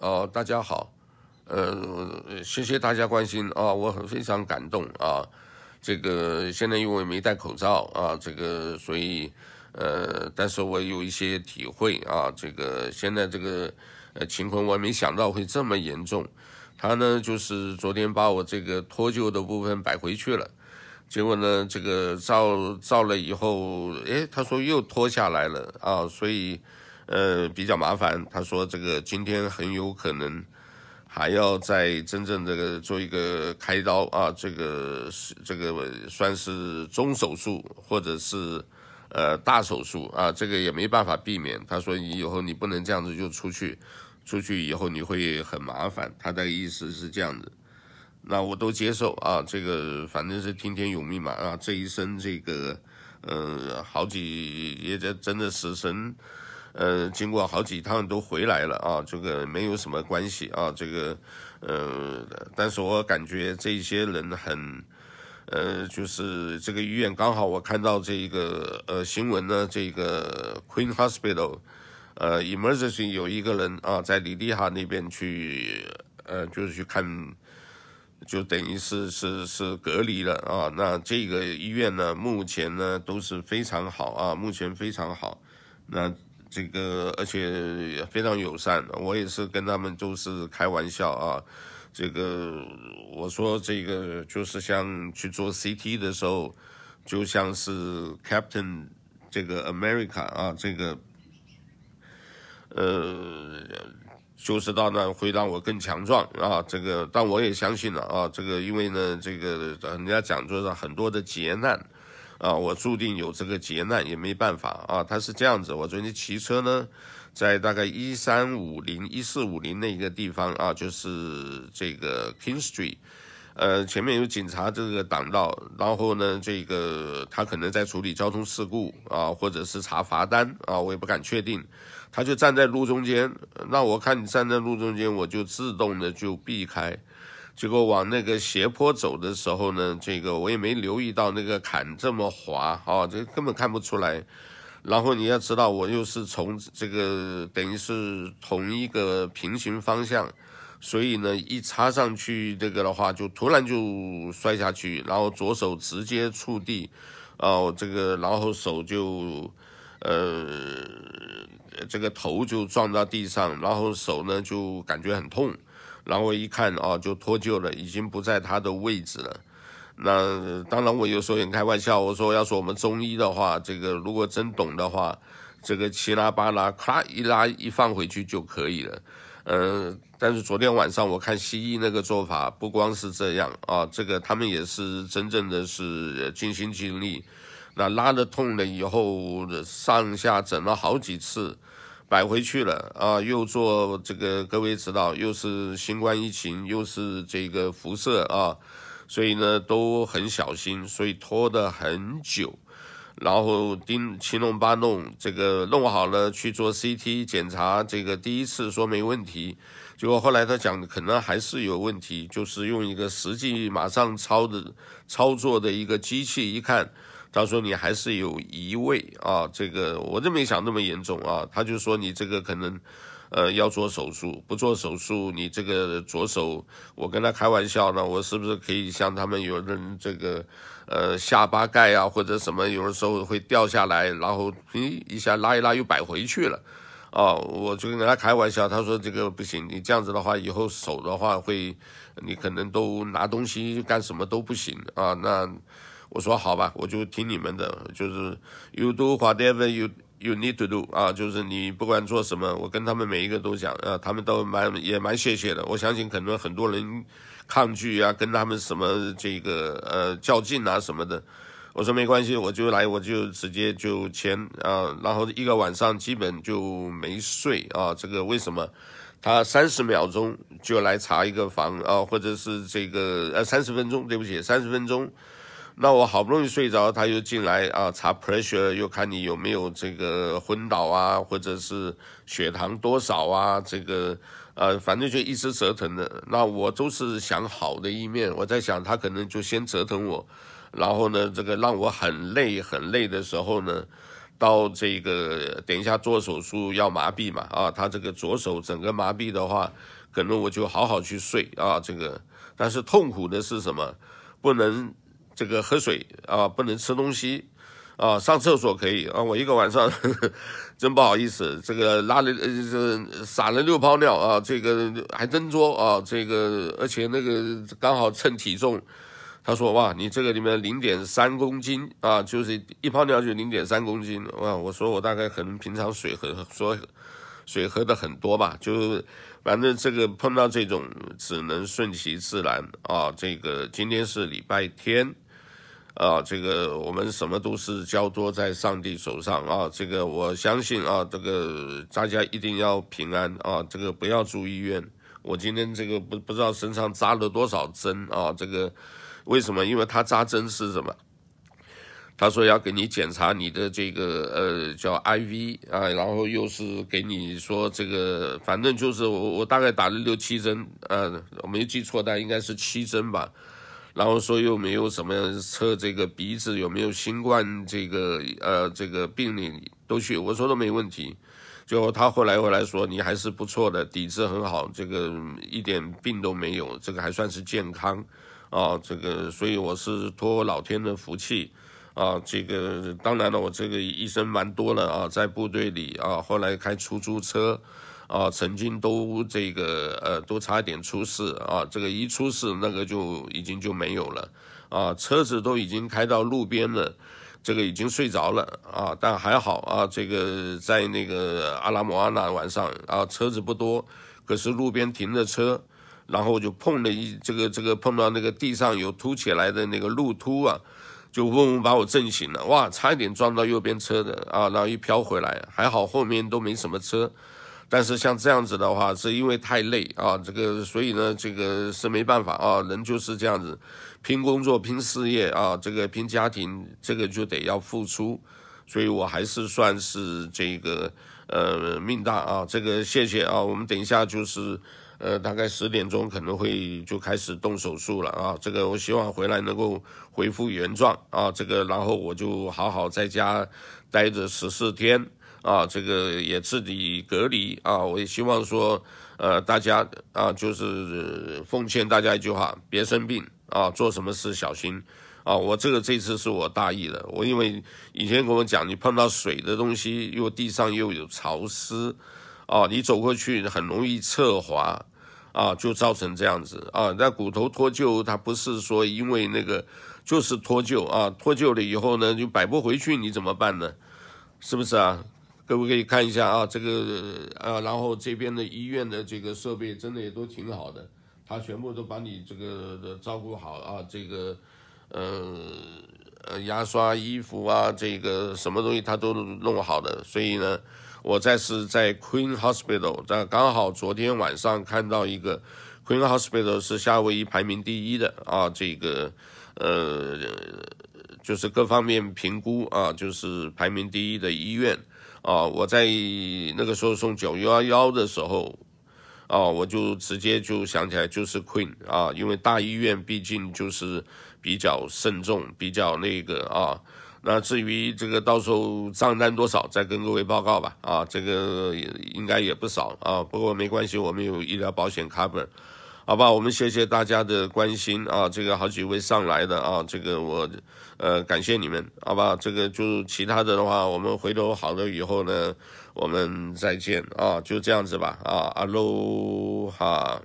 哦，大家好，呃，谢谢大家关心啊，我很非常感动啊。这个现在因为没戴口罩啊，这个所以呃，但是我有一些体会啊。这个现在这个呃情况，我没想到会这么严重。他呢，就是昨天把我这个脱臼的部分摆回去了，结果呢，这个照照了以后，诶，他说又脱下来了啊，所以呃比较麻烦。他说这个今天很有可能。还要再真正这个做一个开刀啊，这个是这个算是中手术或者是呃大手术啊，这个也没办法避免。他说你以后你不能这样子就出去，出去以后你会很麻烦。他的意思是这样子，那我都接受啊，这个反正是听天由命嘛啊，这一生这个呃好几也这真的死神。呃，经过好几趟都回来了啊，这个没有什么关系啊，这个呃，但是我感觉这些人很，呃，就是这个医院刚好我看到这个呃新闻呢，这个 Queen Hospital，呃，Emergency 有一个人啊，在里迪哈那边去，呃，就是去看，就等于是是是隔离了啊。那这个医院呢，目前呢都是非常好啊，目前非常好，那。这个而且非常友善，我也是跟他们都是开玩笑啊。这个我说这个就是像去做 CT 的时候，就像是 Captain 这个 America 啊，这个呃，就是到那会让我更强壮啊。这个但我也相信了啊，这个因为呢，这个人家讲就是很多的劫难。啊，我注定有这个劫难，也没办法啊。他是这样子，我昨天骑车呢，在大概一三五零、一四五零那个地方啊，就是这个 King Street，呃，前面有警察这个挡道，然后呢，这个他可能在处理交通事故啊，或者是查罚单啊，我也不敢确定。他就站在路中间，那我看你站在路中间，我就自动的就避开。结果往那个斜坡走的时候呢，这个我也没留意到那个坎这么滑啊，这根本看不出来。然后你要知道，我又是从这个等于是同一个平行方向，所以呢，一插上去这个的话，就突然就摔下去，然后左手直接触地，哦，这个然后手就呃这个头就撞到地上，然后手呢就感觉很痛。然后我一看啊，就脱臼了，已经不在他的位置了。那当然，我有时候也开玩笑，我说要说我们中医的话，这个如果真懂的话，这个七拉八拉，咔一拉一放回去就可以了。嗯，但是昨天晚上我看西医那个做法，不光是这样啊，这个他们也是真正的是尽心尽力。那拉的痛了以后，上下整了好几次。摆回去了啊，又做这个，各位知道，又是新冠疫情，又是这个辐射啊，所以呢都很小心，所以拖得很久，然后叮七弄八弄，这个弄好了去做 CT 检查，这个第一次说没问题，结果后来他讲可能还是有问题，就是用一个实际马上操的操作的一个机器一看。他说你还是有移位啊，这个我真没想那么严重啊。他就说你这个可能，呃，要做手术，不做手术，你这个左手，我跟他开玩笑呢，我是不是可以像他们有人这个，呃，下巴盖啊或者什么，有的时候会掉下来，然后咦一下拉一拉又摆回去了，啊，我就跟他开玩笑，他说这个不行，你这样子的话，以后手的话会，你可能都拿东西干什么都不行啊，那。我说好吧，我就听你们的，就是 you do whatever you you need to do 啊，就是你不管做什么，我跟他们每一个都讲啊，他们都蛮也蛮谢谢的。我相信可能很多人抗拒啊，跟他们什么这个呃较劲啊什么的。我说没关系，我就来，我就直接就签啊，然后一个晚上基本就没睡啊。这个为什么？他三十秒钟就来查一个房啊，或者是这个呃三十分钟，对不起，三十分钟。那我好不容易睡着，他又进来啊，查 pressure，又看你有没有这个昏倒啊，或者是血糖多少啊，这个呃，反正就一直折腾的。那我都是想好的一面，我在想他可能就先折腾我，然后呢，这个让我很累很累的时候呢，到这个等一下做手术要麻痹嘛，啊，他这个左手整个麻痹的话，可能我就好好去睡啊，这个，但是痛苦的是什么？不能这个喝水啊，不能吃东西。啊，上厕所可以啊，我一个晚上呵 呵真不好意思，这个拉了呃这撒了六泡尿啊，这个还真多啊，这个而且那个刚好称体重，他说哇，你这个里面零点三公斤啊，就是一泡尿就零点三公斤哇，我说我大概可能平常水喝说水喝的很多吧，就反正这个碰到这种只能顺其自然啊，这个今天是礼拜天。啊，这个我们什么都是交托在上帝手上啊！这个我相信啊，这个大家一定要平安啊！这个不要住医院。我今天这个不不知道身上扎了多少针啊！这个为什么？因为他扎针是什么？他说要给你检查你的这个呃叫 IV 啊，然后又是给你说这个，反正就是我我大概打了六七针，呃，我没记错，但应该是七针吧。然后说又没有什么测这个鼻子有没有新冠这个呃这个病例都去，我说都没问题。就他后来回来说你还是不错的，底子很好，这个一点病都没有，这个还算是健康啊。这个所以我是托老天的福气啊。这个当然了，我这个医生蛮多了啊，在部队里啊，后来开出租车。啊，曾经都这个呃，都差一点出事啊，这个一出事，那个就已经就没有了啊，车子都已经开到路边了，这个已经睡着了啊，但还好啊，这个在那个阿拉莫阿那晚上啊，车子不多，可是路边停着车，然后就碰了一这个这个碰到那个地上有凸起来的那个路突啊，就嗡嗡把我震醒了，哇，差一点撞到右边车的啊，然后一飘回来，还好后面都没什么车。但是像这样子的话，是因为太累啊，这个所以呢，这个是没办法啊，人就是这样子，拼工作、拼事业啊，这个拼家庭，这个就得要付出，所以我还是算是这个呃命大啊，这个谢谢啊，我们等一下就是呃大概十点钟可能会就开始动手术了啊，这个我希望回来能够恢复原状啊，这个然后我就好好在家待着十四天。啊，这个也自己隔离啊，我也希望说，呃，大家啊，就是奉劝大家一句话，别生病啊，做什么事小心啊。我这个这次是我大意了，我因为以前跟我讲，你碰到水的东西，又地上又有潮湿，啊，你走过去很容易侧滑，啊，就造成这样子啊。那骨头脱臼，它不是说因为那个，就是脱臼啊，脱臼了以后呢，就摆不回去，你怎么办呢？是不是啊？可不可以看一下啊？这个呃，然后这边的医院的这个设备真的也都挺好的，他全部都把你这个的照顾好啊。这个呃呃，牙刷、衣服啊，这个什么东西他都弄好的。所以呢，我在是在 Queen Hospital，在刚好昨天晚上看到一个 Queen Hospital 是夏威夷排名第一的啊。这个呃，就是各方面评估啊，就是排名第一的医院。啊，我在那个时候送九幺幺的时候，啊，我就直接就想起来就是 Queen 啊，因为大医院毕竟就是比较慎重，比较那个啊。那至于这个到时候账单多少，再跟各位报告吧。啊，这个应该也不少啊，不过没关系，我们有医疗保险 cover。好吧，我们谢谢大家的关心啊，这个好几位上来的啊，这个我呃感谢你们，好吧，这个就其他的的话，我们回头好了以后呢，我们再见啊，就这样子吧啊，阿罗哈。